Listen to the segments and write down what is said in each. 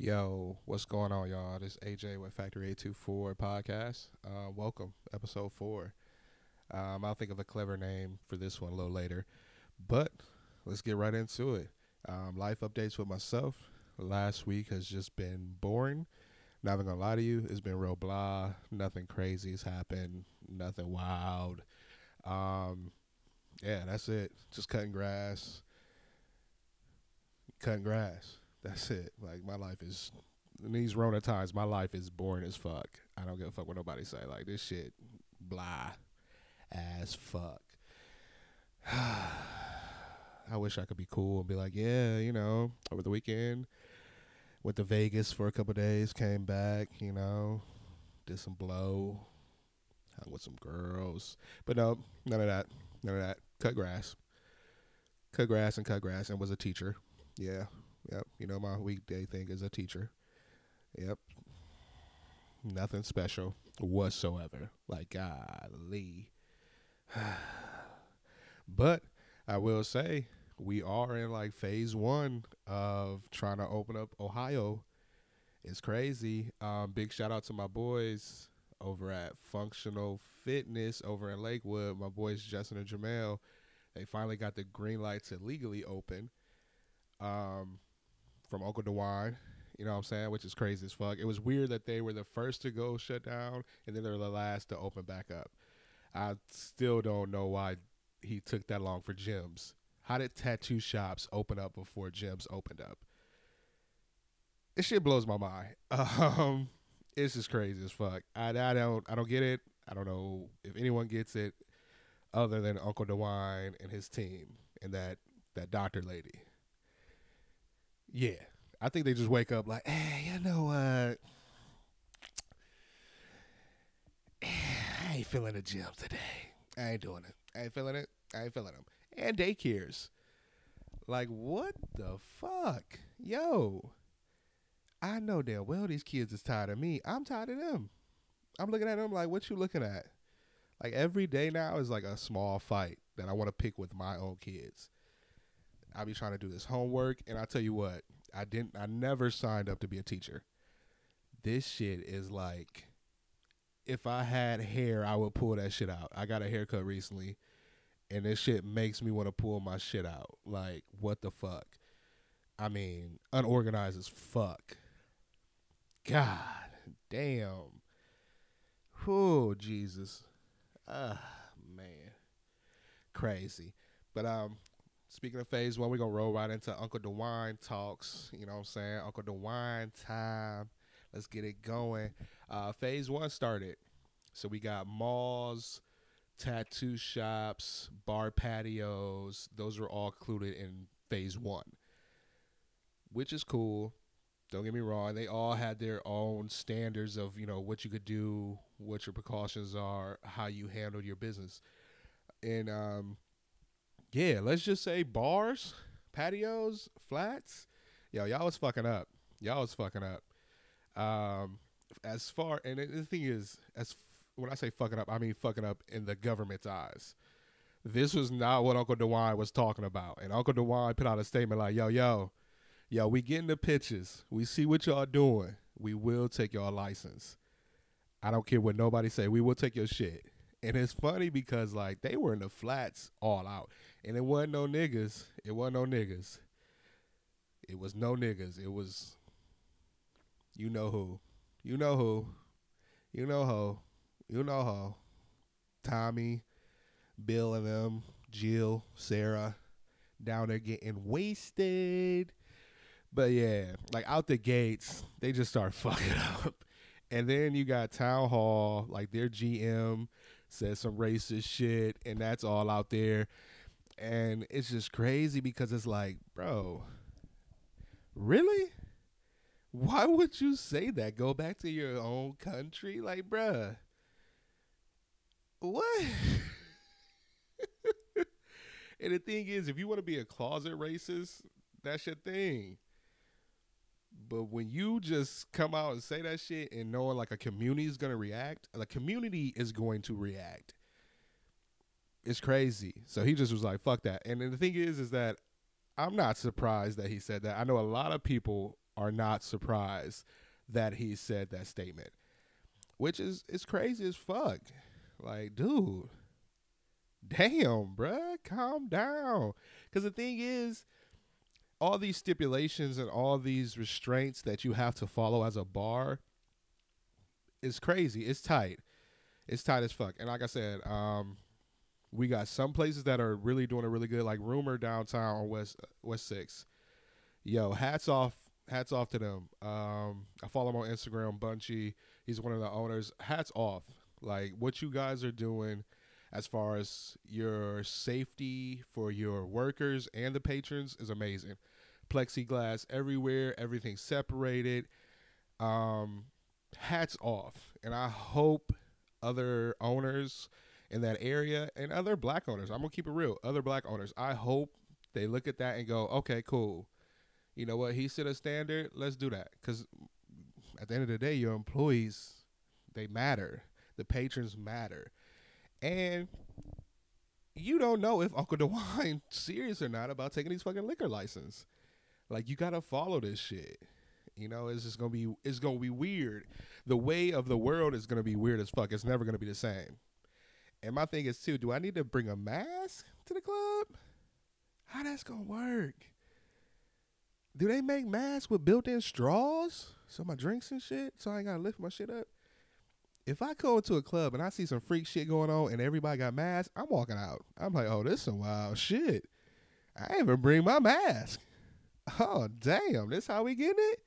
Yo, what's going on, y'all? This is AJ with Factory 824 podcast. Uh, welcome, episode four. Um, I'll think of a clever name for this one a little later, but let's get right into it. Um, life updates with myself. Last week has just been boring. Not even gonna lie to you, it's been real blah. Nothing crazy has happened. Nothing wild. Um, yeah, that's it. Just cutting grass. Cutting grass. That's it. Like my life is in these Rona times, my life is boring as fuck. I don't give a fuck what nobody say. Like this shit, blah, as fuck. I wish I could be cool and be like, yeah, you know, over the weekend, went to Vegas for a couple days, came back, you know, did some blow, hung with some girls, but no, none of that, none of that. Cut grass, cut grass and cut grass, and was a teacher. Yeah. You know, my weekday thing is a teacher. Yep. Nothing special whatsoever. Like, golly. but I will say, we are in like phase one of trying to open up Ohio. It's crazy. Um, big shout out to my boys over at Functional Fitness over in Lakewood. My boys Justin and Jamel. They finally got the green light to legally open. Um, from Uncle DeWine. You know what I'm saying? Which is crazy as fuck. It was weird that they were the first to go shut down and then they're the last to open back up. I still don't know why he took that long for gyms. How did tattoo shops open up before gyms opened up? This shit blows my mind. Um, it's just crazy as fuck. I, I don't I don't get it. I don't know if anyone gets it other than Uncle DeWine and his team and that that doctor lady. Yeah. I think they just wake up like, hey, you know what? Eh, I ain't feeling the gym today. I ain't doing it. I ain't feeling it. I ain't feeling them. And daycares. Like, what the fuck? Yo. I know damn well these kids is tired of me. I'm tired of them. I'm looking at them like, what you looking at? Like every day now is like a small fight that I want to pick with my own kids. I be trying to do this homework, and I tell you what, I didn't. I never signed up to be a teacher. This shit is like, if I had hair, I would pull that shit out. I got a haircut recently, and this shit makes me want to pull my shit out. Like, what the fuck? I mean, unorganized as fuck. God damn. Oh Jesus. Ah man. Crazy. But um Speaking of phase one, we're gonna roll right into Uncle DeWine talks. You know what I'm saying? Uncle DeWine time. Let's get it going. Uh, phase one started. So we got malls, tattoo shops, bar patios. Those are all included in phase one. Which is cool. Don't get me wrong. They all had their own standards of, you know, what you could do, what your precautions are, how you handle your business. And um yeah, let's just say bars, patios, flats. Yo, y'all was fucking up. Y'all was fucking up. Um, as far and the thing is, as when I say fucking up, I mean fucking up in the government's eyes. This was not what Uncle DeWine was talking about, and Uncle DeWine put out a statement like, "Yo, yo, yo, we getting the pitches. We see what y'all doing. We will take y'all license. I don't care what nobody say. We will take your shit." And it's funny because like they were in the flats all out. And it wasn't no niggas. It wasn't no niggas. It was no niggas. It was you know who. You know who. You know who. You know who. Tommy, Bill and them, Jill, Sarah, down there getting wasted. But yeah, like out the gates, they just start fucking up. And then you got Town Hall, like their GM said some racist shit, and that's all out there. And it's just crazy because it's like, bro, really? Why would you say that? Go back to your own country? Like, bruh, what? and the thing is, if you want to be a closet racist, that's your thing. But when you just come out and say that shit and knowing like a community is gonna react, the community is going to react. It's crazy. So he just was like, "Fuck that." And the thing is, is that I'm not surprised that he said that. I know a lot of people are not surprised that he said that statement, which is is crazy as fuck. Like, dude, damn, bruh, calm down. Because the thing is, all these stipulations and all these restraints that you have to follow as a bar is crazy. It's tight. It's tight as fuck. And like I said, um, we got some places that are really doing it really good, like Rumor downtown on West West Six. Yo, hats off, hats off to them. Um, I follow him on Instagram, Bunchy. He's one of the owners. Hats off. Like what you guys are doing as far as your safety for your workers and the patrons is amazing. Plexiglass everywhere, everything separated. Um, hats off. And I hope other owners in that area and other black owners, I'm going to keep it real, other black owners, I hope they look at that and go, okay, cool. You know what? He set a standard. Let's do that. Because at the end of the day, your employees, they matter. The patrons matter. And you don't know if Uncle DeWine serious or not about taking these fucking liquor license. Like you gotta follow this shit. You know, it's just gonna be it's gonna be weird. The way of the world is gonna be weird as fuck. It's never gonna be the same. And my thing is too, do I need to bring a mask to the club? How that's gonna work? Do they make masks with built-in straws? So my drinks and shit, so I ain't gotta lift my shit up. If I go into a club and I see some freak shit going on and everybody got masks, I'm walking out. I'm like, oh, this is some wild shit. I even bring my mask. Oh, damn. That's how we getting it?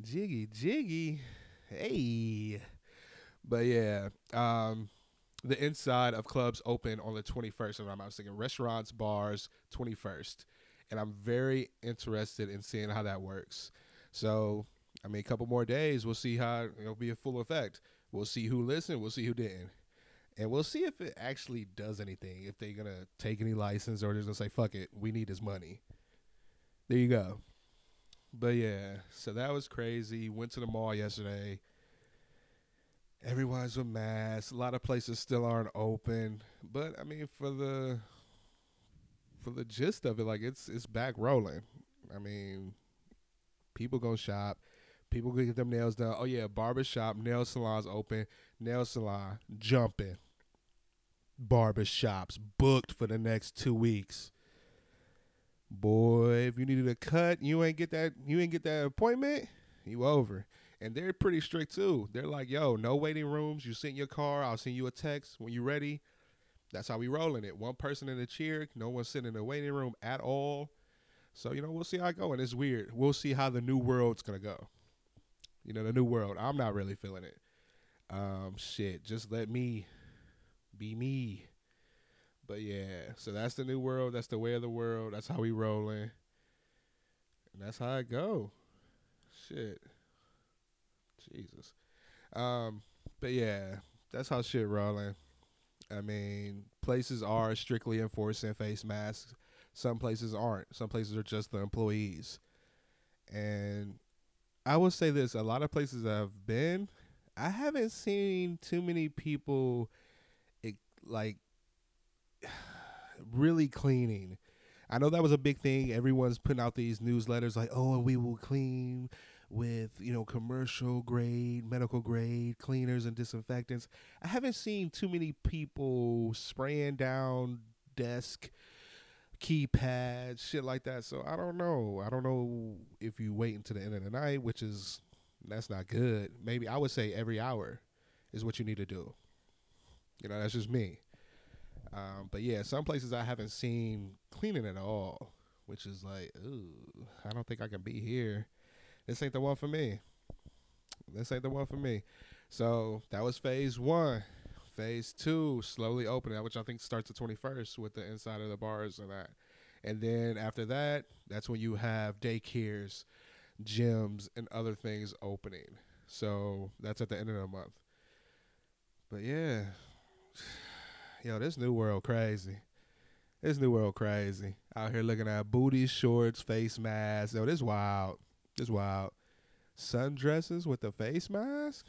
Jiggy, jiggy. Hey. But yeah, um, the inside of clubs open on the 21st. And I was thinking restaurants, bars, 21st. And I'm very interested in seeing how that works. So, I mean, a couple more days, we'll see how it'll be a full effect. We'll see who listened. We'll see who didn't. And we'll see if it actually does anything. If they're going to take any license or they're going to say, fuck it, we need his money. There you go. But yeah, so that was crazy. Went to the mall yesterday. Everyone's with masks. A lot of places still aren't open. But I mean for the for the gist of it, like it's it's back rolling. I mean, people go shop. People go get them nails done. Oh yeah, barbershop, nail salons open. Nail salon jumping. Barbershops booked for the next two weeks. Boy, if you needed a cut, you ain't get that you ain't get that appointment, you over. And they're pretty strict too. They're like, yo, no waiting rooms. You send your car, I'll send you a text when you're ready. That's how we rolling it. One person in the chair, no one sitting in the waiting room at all. So, you know, we'll see how it go. And it's weird. We'll see how the new world's gonna go. You know, the new world. I'm not really feeling it. Um, shit. Just let me be me. But yeah, so that's the new world. That's the way of the world. That's how we rolling. And that's how it go. Shit. Jesus. Um, but yeah, that's how shit rolling. I mean, places are strictly enforcing face masks. Some places aren't. Some places are just the employees. And I will say this: a lot of places I've been, I haven't seen too many people, it, like, really cleaning. I know that was a big thing. Everyone's putting out these newsletters like, "Oh, and we will clean with you know commercial grade, medical grade cleaners and disinfectants." I haven't seen too many people spraying down desk keypads, shit like that. So I don't know. I don't know if you wait until the end of the night, which is that's not good. Maybe I would say every hour is what you need to do. You know, that's just me. Um, but yeah, some places I haven't seen cleaning at all, which is like, ooh, I don't think I can be here. This ain't the one for me. This ain't the one for me. So that was phase one. Phase two, slowly opening, which I think starts the 21st with the inside of the bars and that. And then after that, that's when you have daycares, gyms, and other things opening. So that's at the end of the month. But yeah, yo, this new world crazy. This new world crazy. Out here looking at booties, shorts, face masks. Yo, this wild. This wild. Sundresses with the face mask?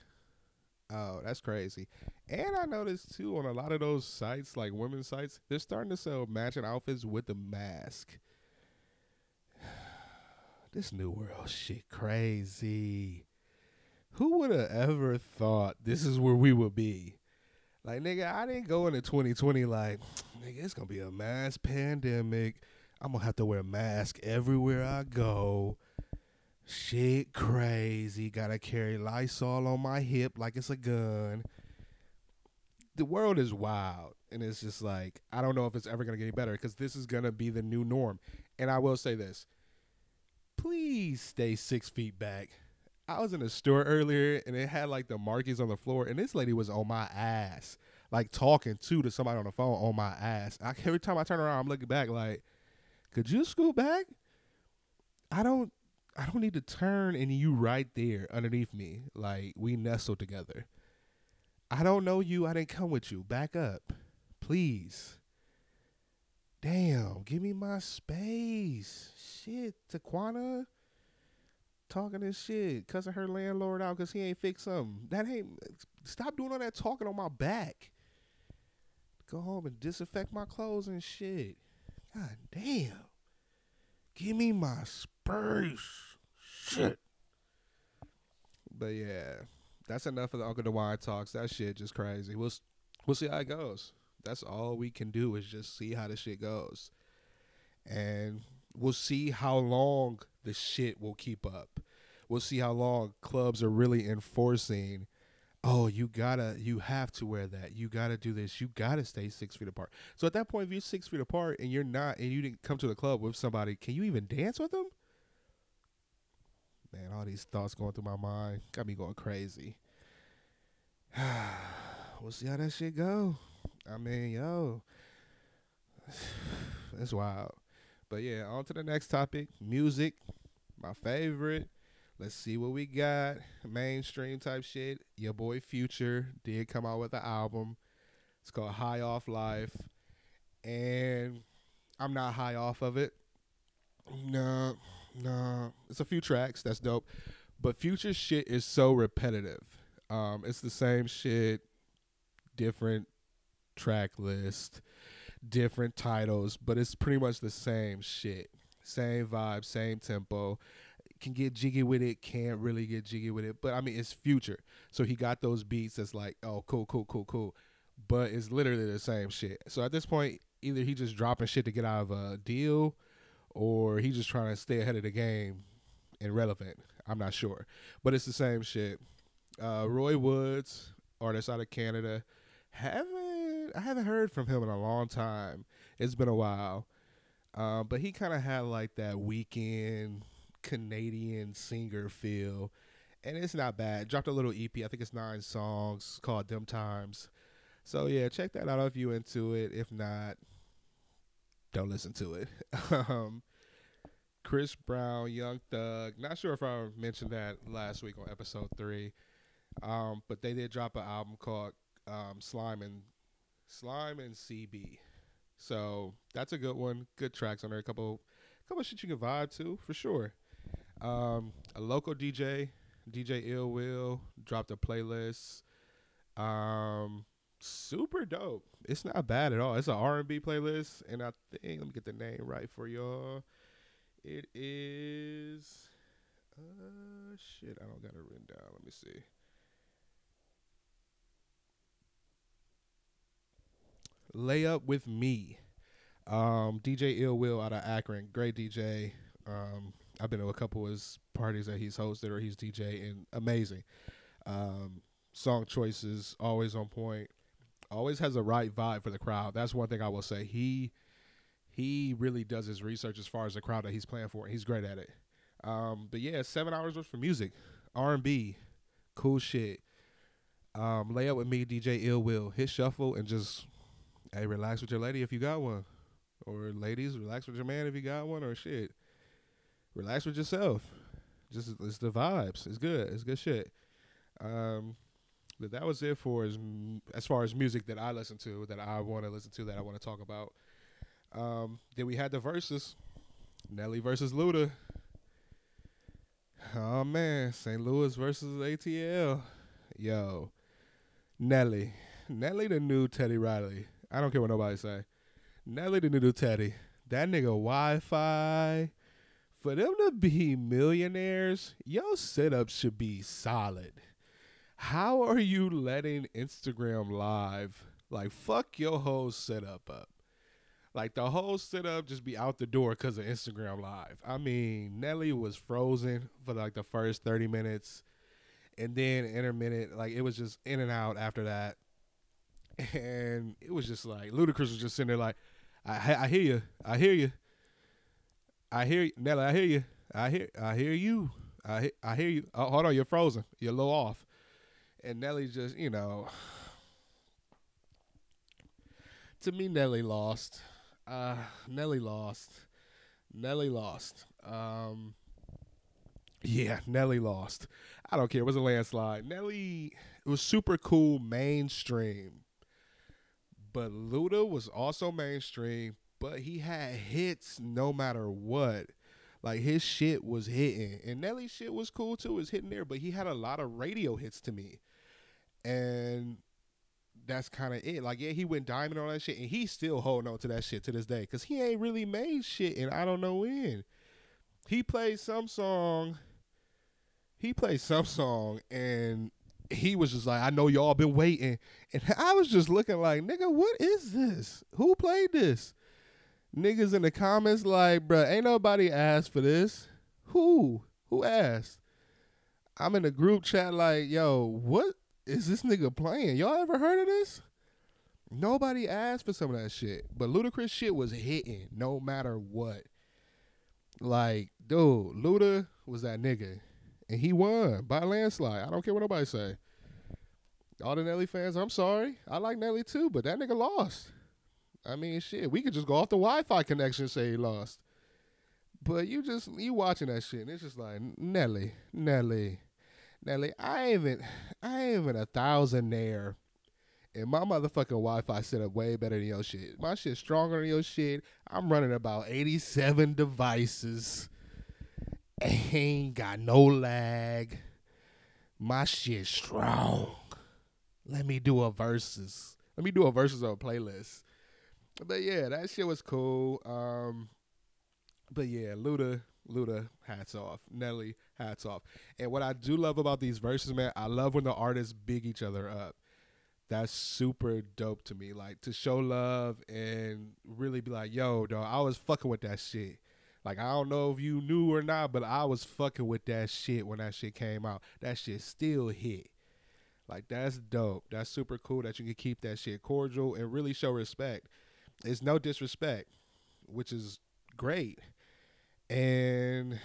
Oh, that's crazy. And I noticed too on a lot of those sites, like women's sites, they're starting to sell matching outfits with the mask. this new world shit crazy. Who would have ever thought this is where we would be? Like, nigga, I didn't go into 2020 like, nigga, it's gonna be a mass pandemic. I'm gonna have to wear a mask everywhere I go. Shit crazy. Gotta carry Lysol on my hip like it's a gun. The world is wild. And it's just like, I don't know if it's ever gonna get any better because this is gonna be the new norm. And I will say this please stay six feet back. I was in a store earlier and it had like the markings on the floor, and this lady was on my ass, like talking to to somebody on the phone on my ass. I, every time I turn around, I'm looking back like, could you scoot back? I don't, I don't need to turn and you right there underneath me, like we nestled together. I don't know you. I didn't come with you. Back up, please. Damn, give me my space. Shit, Taquana talking this shit, cussing her landlord out because he ain't fixed something. That ain't. Stop doing all that talking on my back. Go home and disinfect my clothes and shit. God damn. Give me my space. Shit. But yeah, that's enough of the Uncle DeWine talks. That shit just crazy. We'll we'll see how it goes. That's all we can do is just see how the shit goes. And we'll see how long the shit will keep up. We'll see how long clubs are really enforcing oh you gotta you have to wear that. You gotta do this. You gotta stay six feet apart. So at that point if you're six feet apart and you're not and you didn't come to the club with somebody can you even dance with them? Man all these thoughts going through my mind got me going crazy. We'll see how that shit go. I mean yo it's wild but yeah, on to the next topic music. My favorite. Let's see what we got. Mainstream type shit. Your boy Future did come out with an album. It's called High Off Life. And I'm not high off of it. No, no. It's a few tracks. That's dope. But Future shit is so repetitive. Um, it's the same shit, different track list different titles, but it's pretty much the same shit. Same vibe, same tempo. Can get jiggy with it, can't really get jiggy with it. But I mean, it's future. So he got those beats that's like, oh, cool, cool, cool, cool. But it's literally the same shit. So at this point, either he just dropping shit to get out of a deal or he just trying to stay ahead of the game and relevant. I'm not sure. But it's the same shit. Uh, Roy Woods, artist out of Canada, haven't I haven't heard from him in a long time. It's been a while. Um, but he kind of had like that Weeknd Canadian singer feel. And it's not bad. Dropped a little EP. I think it's nine songs called Dem Times. So yeah, check that out if you into it. If not, don't listen to it. um, Chris Brown, Young Thug. Not sure if I mentioned that last week on episode three. Um, but they did drop an album called um, Slime and Slime and CB. So that's a good one. Good tracks on there. A couple, couple shit you can vibe to for sure. Um, a local DJ, DJ Ill Will, dropped a playlist. Um, super dope. It's not bad at all. It's an R and B playlist, and I think let me get the name right for y'all. It is, uh, shit. I don't got it written down. Let me see. Layup with Me. Um, DJ Ill Will out of Akron, great DJ. Um, I've been to a couple of his parties that he's hosted or he's DJ, and amazing. Um, song choices always on point. Always has the right vibe for the crowd. That's one thing I will say. He he really does his research as far as the crowd that he's playing for. He's great at it. Um, but yeah, seven hours worth for music, R and B, cool shit. Um, lay up with me, DJ Ill Will, hit shuffle and just hey, relax with your lady if you got one, or ladies, relax with your man if you got one, or shit, relax with yourself. Just it's the vibes. It's good. It's good shit. Um, but that was it for as as far as music that I listen to, that I want to listen to, that I want to talk about. Um, then we had the verses, Nelly versus Luda. Oh man, St. Louis versus ATL. Yo, Nelly, Nelly the new Teddy Riley. I don't care what nobody say. Nelly the new Teddy. That nigga Wi-Fi, For them to be millionaires, your setup should be solid. How are you letting Instagram live like fuck your whole setup up? Like the whole setup just be out the door because of Instagram Live. I mean, Nelly was frozen for like the first 30 minutes and then intermittent, like it was just in and out after that. And it was just like Ludacris was just sitting there like, I, I hear you, I hear you, I hear you, Nelly, I hear you, I hear, I hear you, I, I hear you. Oh, hold on, you're frozen, you're low off, and Nelly just, you know, to me, Nelly lost. Uh, Nelly lost. Nelly lost. Um, yeah, Nelly lost. I don't care. It was a landslide. Nelly, it was super cool mainstream. But Luda was also mainstream, but he had hits no matter what. Like his shit was hitting. And Nelly's shit was cool too, was hitting there, but he had a lot of radio hits to me. And that's kind of it. Like, yeah, he went diamond on that shit, and he's still holding on to that shit to this day because he ain't really made shit, and I don't know when. He played some song. He played some song, and he was just like, "I know y'all been waiting," and I was just looking like, "Nigga, what is this? Who played this?" Niggas in the comments like, "Bruh, ain't nobody asked for this. Who? Who asked?" I'm in the group chat like, "Yo, what is this nigga playing? Y'all ever heard of this? Nobody asked for some of that shit, but Ludacris shit was hitting no matter what. Like, dude, Luda was that nigga, and he won by a landslide. I don't care what nobody say. All the Nelly fans, I'm sorry. I like Nelly too, but that nigga lost. I mean, shit, we could just go off the Wi-Fi connection and say he lost. But you just you watching that shit, and it's just like Nelly, Nelly. Nelly, I ain't even I ain't even a thousandaire. And my motherfucking Wi-Fi set up way better than your shit. My shit stronger than your shit. I'm running about 87 devices. Ain't got no lag. My shit strong. Let me do a verses. Let me do a verses on a playlist. But yeah, that shit was cool. Um, but yeah, Luda, Luda, hats off. Nelly, hats off. And what I do love about these verses, man, I love when the artists big each other up. That's super dope to me. Like to show love and really be like, yo, dog, I was fucking with that shit. Like I don't know if you knew or not, but I was fucking with that shit when that shit came out. That shit still hit. Like that's dope. That's super cool that you can keep that shit cordial and really show respect. It's no disrespect, which is great. And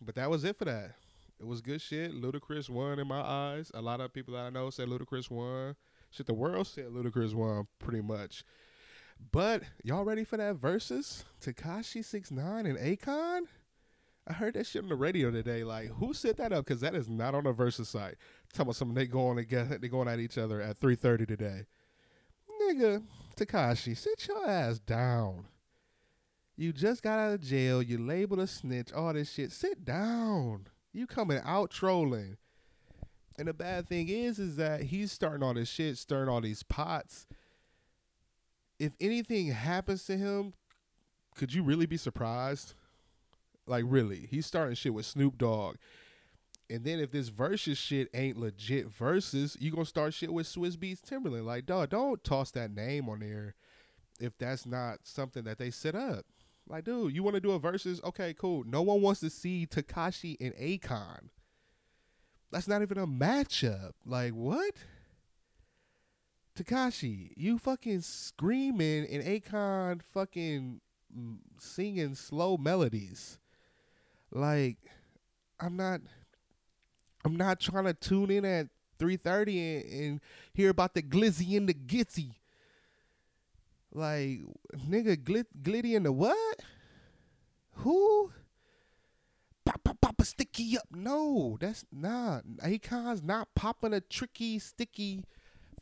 but that was it for that. It was good shit. Ludacris won in my eyes. A lot of people that I know said Ludacris won. Shit, the world said Ludacris won pretty much. But y'all ready for that versus Tekashi Six Nine and Akon? I heard that shit on the radio today. Like, who set that up? Because that is not on the versus site. Talking about something they going together, they going at each other at three thirty today. Nigga, Tekashi, sit your ass down. You just got out of jail. You labeled a snitch. All this shit. Sit down. You coming out trolling. And the bad thing is, is that he's starting all this shit, stirring all these pots. If anything happens to him, could you really be surprised? Like really, he's starting shit with Snoop Dogg. And then if this versus shit ain't legit versus, you gonna start shit with Swizz Beatz Timbaland. Like, dog, don't toss that name on there if that's not something that they set up. Like, dude, you want to do a versus? Okay, cool. No one wants to see Tekashi and Akon. That's not even a matchup. Like, what? Tekashi, you fucking screaming and Akon fucking singing slow melodies. Like, I'm not I'm not trying to tune in at 3:30 and, and hear about the glizzy and the gitsy. Like, nigga, glit, glitty in the what? Who? Pop, pop, pop a sticky up. No, that's not. Akon's not popping a tricky, sticky,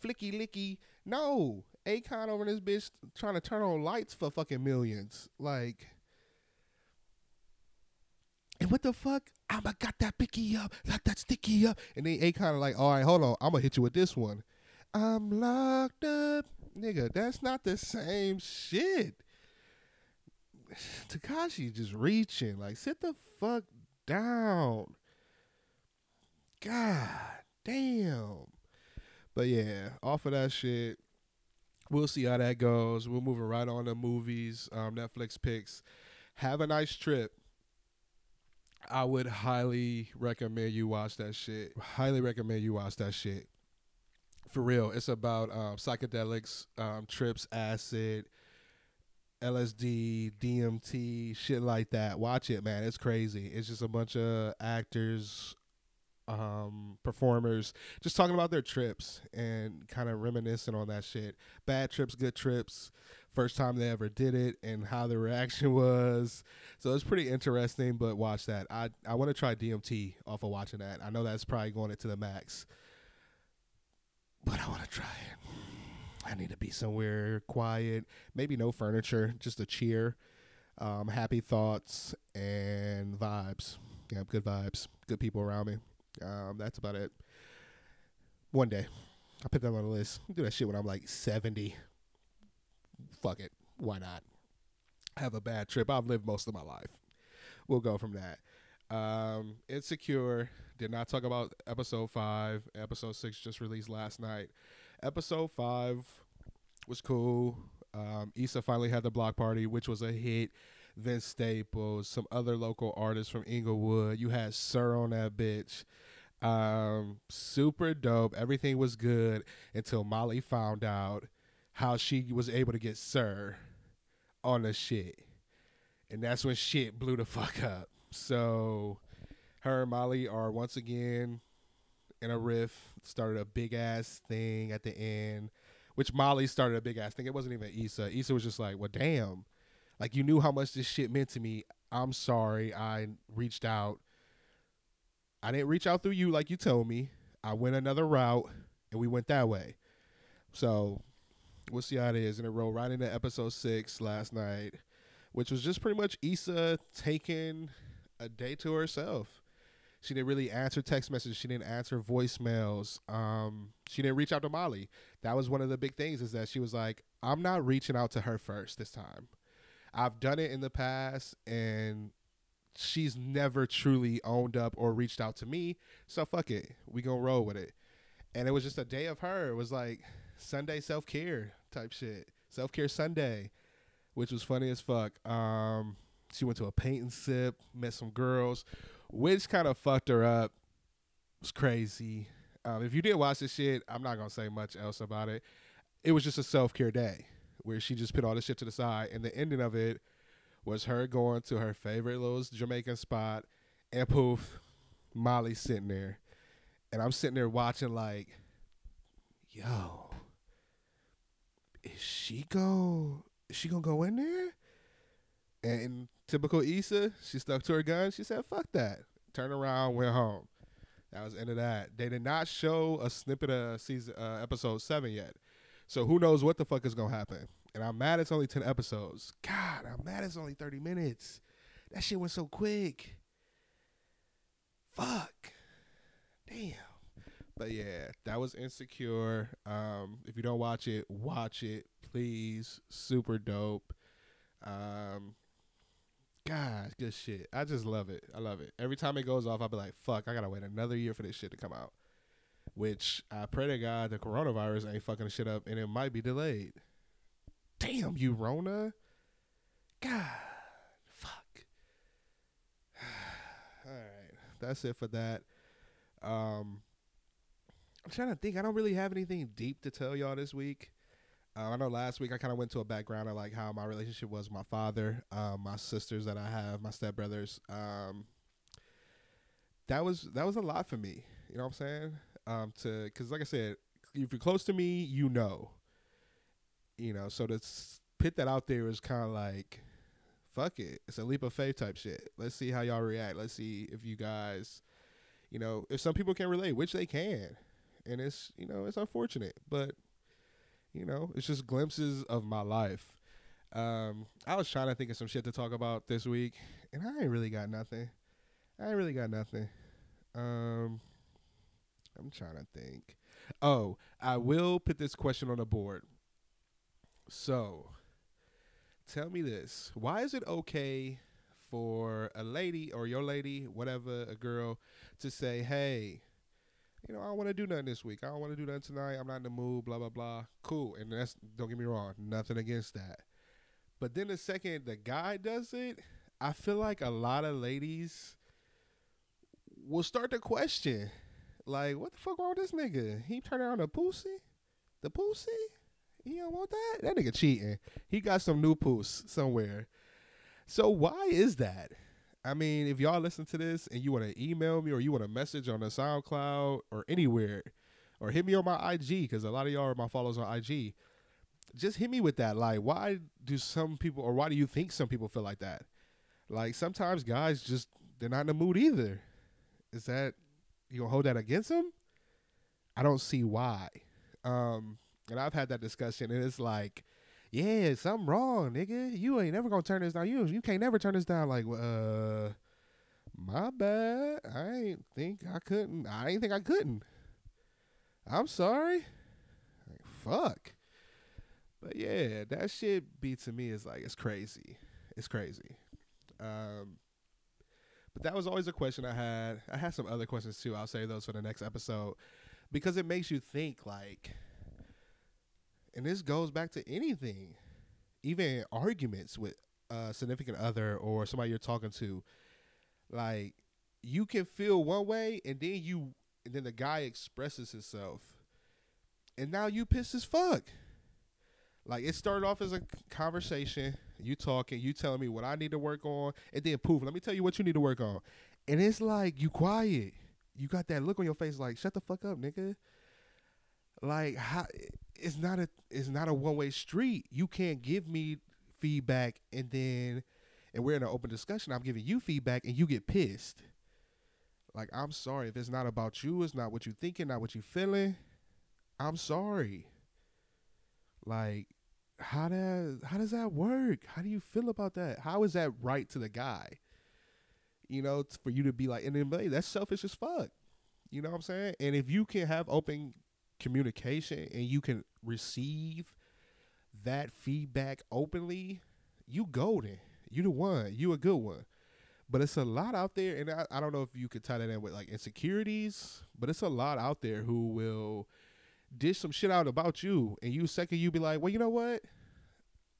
flicky, licky. No. Akon over this bitch trying to turn on lights for fucking millions. Like, and what the fuck? I'ma got that picky up, got that sticky up. And then Akon like, all right, hold on. I'm gonna hit you with this one. I'm locked up nigga, that's not the same shit. Tekashi just reaching. Like, sit the fuck down. God damn. But yeah, off of that shit, we'll see how that goes. We're moving right on to movies, um, Netflix picks. Have a nice trip. I would highly recommend you watch that shit. Highly recommend you watch that shit. For real, it's about um, psychedelics, um, trips, acid, LSD, DMT, shit like that. Watch it, man. It's crazy. It's just a bunch of actors, um, performers just talking about their trips and kind of reminiscing on that shit. Bad trips, good trips, first time they ever did it and how the reaction was. So it's pretty interesting, but watch that. I, I want to try DMT off of watching that. I know that's probably going into the max, but I want to try it. I need to be somewhere quiet, maybe no furniture, just a chair, um, happy thoughts, and vibes. Yeah, good vibes, good people around me. Um, that's about it. One day, I'll put that on the list. do that shit when I'm like 70. Fuck it. Why not? Have a bad trip. I've lived most of my life. We'll go from that. Um, Insecure did not talk about episode five. Episode six just released last night. Episode five was cool. Um, Issa finally had the block party, which was a hit. Vince Staples, some other local artists from Inglewood. You had Sir on that bitch. Um, super dope. Everything was good until Molly found out how she was able to get Sir on the shit. And that's when shit blew the fuck up. So her and Molly are once again in a riff, started a big ass thing at the end, which Molly started a big ass thing. It wasn't even Issa. Issa was just like, well, damn. Like, you knew how much this shit meant to me. I'm sorry. I reached out. I didn't reach out through you like you told me. I went another route and we went that way. So we'll see how it is. And it rolled right into episode six last night, which was just pretty much Issa taking a day to herself. She didn't really answer text messages. She didn't answer voicemails. Um, she didn't reach out to Molly. That was one of the big things is that she was like, I'm not reaching out to her first this time. I've done it in the past and she's never truly owned up or reached out to me. So fuck it. We gonna roll with it. And it was just a day of her. It was like Sunday self care type shit. Self care Sunday, which was funny as fuck. Um, she went to a paint and sip, met some girls, which kind of fucked her up. It was crazy. Um, if you didn't watch this shit, I'm not gonna say much else about it. It was just a self care day where she just put all this shit to the side, and the ending of it was her going to her favorite little Jamaican spot, and poof, Molly sitting there, and I'm sitting there watching like, yo, is she go? Is she gonna go in there? And typical Issa, she stuck to her gun. She said, "Fuck that." Turned around, went home. That was the end of that. They did not show a snippet of season uh, episode seven yet, so who knows what the fuck is gonna happen. And I'm mad it's only ten episodes. God, I'm mad it's only thirty minutes. That shit went so quick. Fuck. Damn. But yeah, that was insecure. Um, if you don't watch it, watch it, please. Super dope. Um, God, good shit. I just love it. I love it. Every time it goes off, I'll be like, fuck, I gotta wait another year for this shit to come out. Which I pray to God the coronavirus ain't fucking shit up and it might be delayed. Damn you, Rona. God, fuck. All right, that's it for that. Um, I'm trying to think. I don't really have anything deep to tell y'all this week. Uh, I know last week I kind of went to a background of like how my relationship was with my father, um, my sisters that I have, my stepbrothers. Um, that was that was a lot for me. You know what I'm saying? Um, to because like I said, if you're close to me, you know. You know, so to put that out there is kind of like, fuck it. It's a leap of faith type shit. Let's see how y'all react. Let's see if you guys, you know, if some people can relate, which they can, and it's you know it's unfortunate, but you know, it's just glimpses of my life. Um, I was trying to think of some shit to talk about this week, and I ain't really got nothing. I ain't really got nothing. Um, I'm trying to think. Oh, I will put this question on the board. So, tell me this: Why is it okay for a lady or your lady, whatever, a girl, to say, "Hey, you know, I don't want to do nothing this week. I don't want to do nothing tonight. I'm not in the mood. Blah blah blah. Cool. And that's don't get me wrong, nothing against that. But then the second the guy does it, I feel like a lot of ladies will start to question, like, what the fuck wrong with this nigga? He turned around the pussy, the pussy. He don't want that. That nigga cheating. He got some new puss somewhere. So why is that? I mean, if y'all listen to this and you want to email me or you want to message on the SoundCloud or anywhere, or hit me on my IG because a lot of y'all are my followers on IG. Just hit me with that. Like, why do some people, or why do you think some people feel like that? Like, sometimes guys just they're not in the mood either. Is that you gonna hold that against them? I don't see why. Um, and I've had that discussion, and it's like yeah, something wrong, nigga. You ain't never gonna turn this down. You you can't never turn this down. Like, uh, my bad. I ain't think I couldn't. I ain't think I couldn't. I'm sorry. Like, fuck. But yeah, that shit be to me is like it's crazy. It's crazy. Um, but that was always a question I had. I had some other questions too. I'll save those for the next episode because it makes you think like and this goes back to anything, even arguments with a significant other or somebody you're talking to. Like you can feel one way, and then you, and then the guy expresses himself, and now you pissed as fuck. Like it started off as a conversation, you talking, you telling me what I need to work on, and then poof, let me tell you what you need to work on. And it's like you quiet. You got that look on your face like, shut the fuck up, nigga. Like how it's not a it's not a one way street. You can't give me feedback and then and we're in an open discussion. I'm giving you feedback and you get pissed. Like I'm sorry if it's not about you, it's not what you thinking, not what you feeling. I'm sorry. Like how does how does that work? How do you feel about that? How is that right to the guy? You know, for you to be like, and then that's selfish as fuck. You know what I'm saying? And if you can have open communication and you can receive that feedback openly, you golden. You the one. You a good one. But it's a lot out there, and I, I don't know if you could tie that in with like insecurities, but it's a lot out there who will dish some shit out about you, and you second you be like, well, you know what?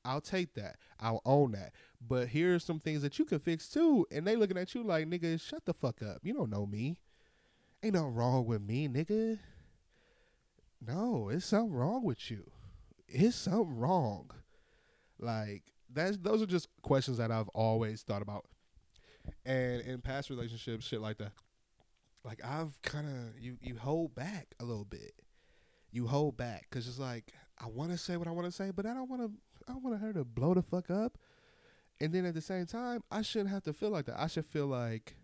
I'll take that. I'll own that. But here's some things that you can fix too. And they looking at you like, nigga, shut the fuck up. You don't know me. Ain't nothing wrong with me, nigga. No, it's something wrong with you. It's something wrong. Like that's those are just questions that I've always thought about. And in past relationships, shit like that. Like I've kind of you you hold back a little bit. You hold back cuz it's like I want to say what I want to say, but I don't want to I don't want her to blow the fuck up. And then at the same time, I shouldn't have to feel like that. I should feel like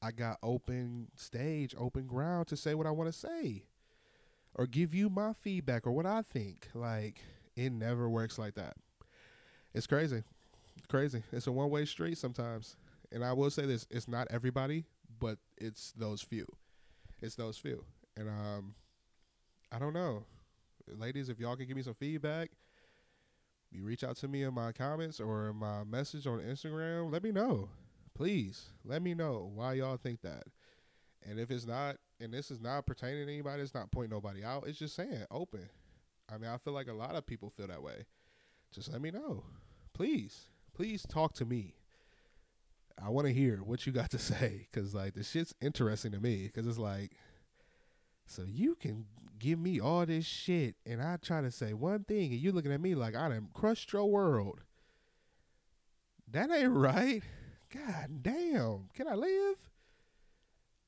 I got open stage, open ground to say what I want to say or give you my feedback or what I think. Like it never works like that. It's crazy. It's crazy. It's a one way street sometimes. And I will say this, it's not everybody, but it's those few. It's those few. And um I don't know. Ladies, if y'all can give me some feedback, you reach out to me in my comments or in my message on Instagram, let me know. Please, let me know why y'all think that. And if it's not and this is not pertaining to anybody. It's not pointing nobody out. It's just saying open. I mean, I feel like a lot of people feel that way. Just let me know, please. Please talk to me. I want to hear what you got to say because like the shit's interesting to me because it's like, so you can give me all this shit and I try to say one thing and you looking at me like I done crushed your world. That ain't right. God damn. Can I live?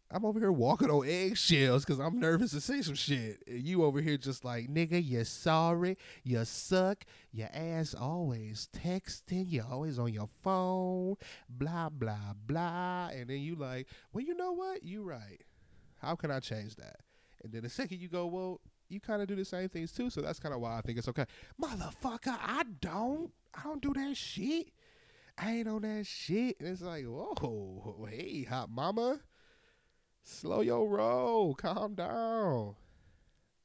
I'm over here walking on eggshells because I'm nervous to say some shit. And you over here just like, nigga, you sorry, you suck, your ass always texting, you always on your phone, blah, blah, blah. And then you like, well, you know what? You right. How can I change that? And then the second you go, well, you kind of do the same things too. So that's kind of why I think it's okay. Motherfucker, I don't. I don't do that shit. I ain't on that shit. And it's like, whoa, hey, hot mama Slow your roll. Calm down.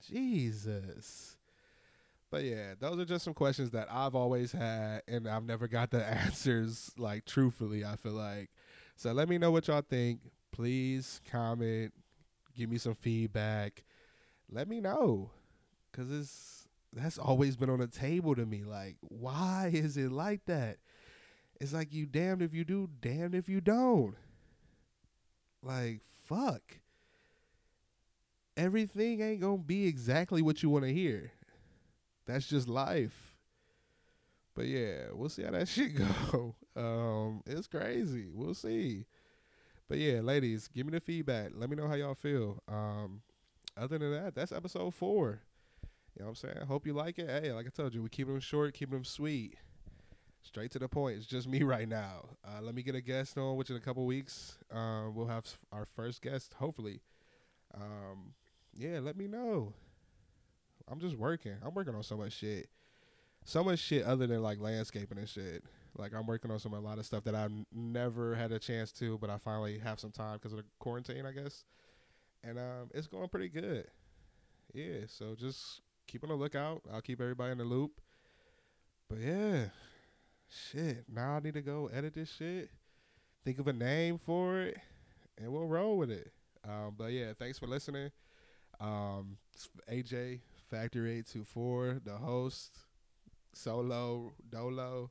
Jesus. But yeah, those are just some questions that I've always had, and I've never got the answers like truthfully. I feel like so. Let me know what y'all think. Please comment, give me some feedback. Let me know, cause it's that's always been on the table to me. Like, why is it like that? It's like you damned if you do, damned if you don't. Like, fuck. Everything ain't gonna be exactly what you want to hear. That's just life. But yeah, we'll see how that shit go. Um, it's crazy. We'll see. But yeah, ladies, give me the feedback. Let me know how y'all feel. Um, other than that, that's episode four. You know what I'm saying? Hope you like it. Hey, like I told you, we keep them short, keep them sweet. Straight to the point. It's just me right now. Uh, let me get a guest on, which in a couple weeks, um, we'll have our first guest, hopefully. Um, yeah, let me know. I'm just working. I'm working on so much shit. So much shit other than like landscaping and shit. Like I'm working on some a lot of stuff that I've never had a chance to, but I finally have some time because of the quarantine, I guess. And um, it's going pretty good. Yeah, so just keep on the lookout. I'll keep everybody in the loop. But yeah, shit. Now I need to go edit this shit, think of a name for it, and we'll roll with it. Um, but yeah, thanks for listening. Um, AJ Factory Eight Two Four, the host, Solo Dolo.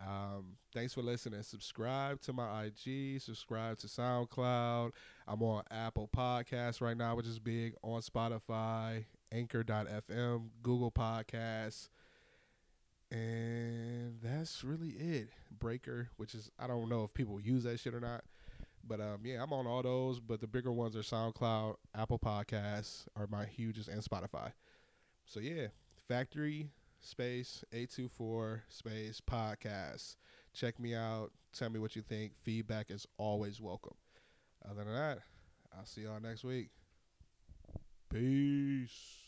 Um, thanks for listening. Subscribe to my IG. Subscribe to SoundCloud. I'm on Apple Podcasts right now, which is big. On Spotify, Anchor.fm, Google Podcasts, and that's really it. Breaker, which is I don't know if people use that shit or not, but um, yeah, I'm on all those. But the bigger ones are SoundCloud, Apple Podcasts are my hugest, and Spotify. So yeah, Factory space 824 space podcast. Check me out. Tell me what you think. Feedback is always welcome. Other than that, I'll see y'all next week. Peace.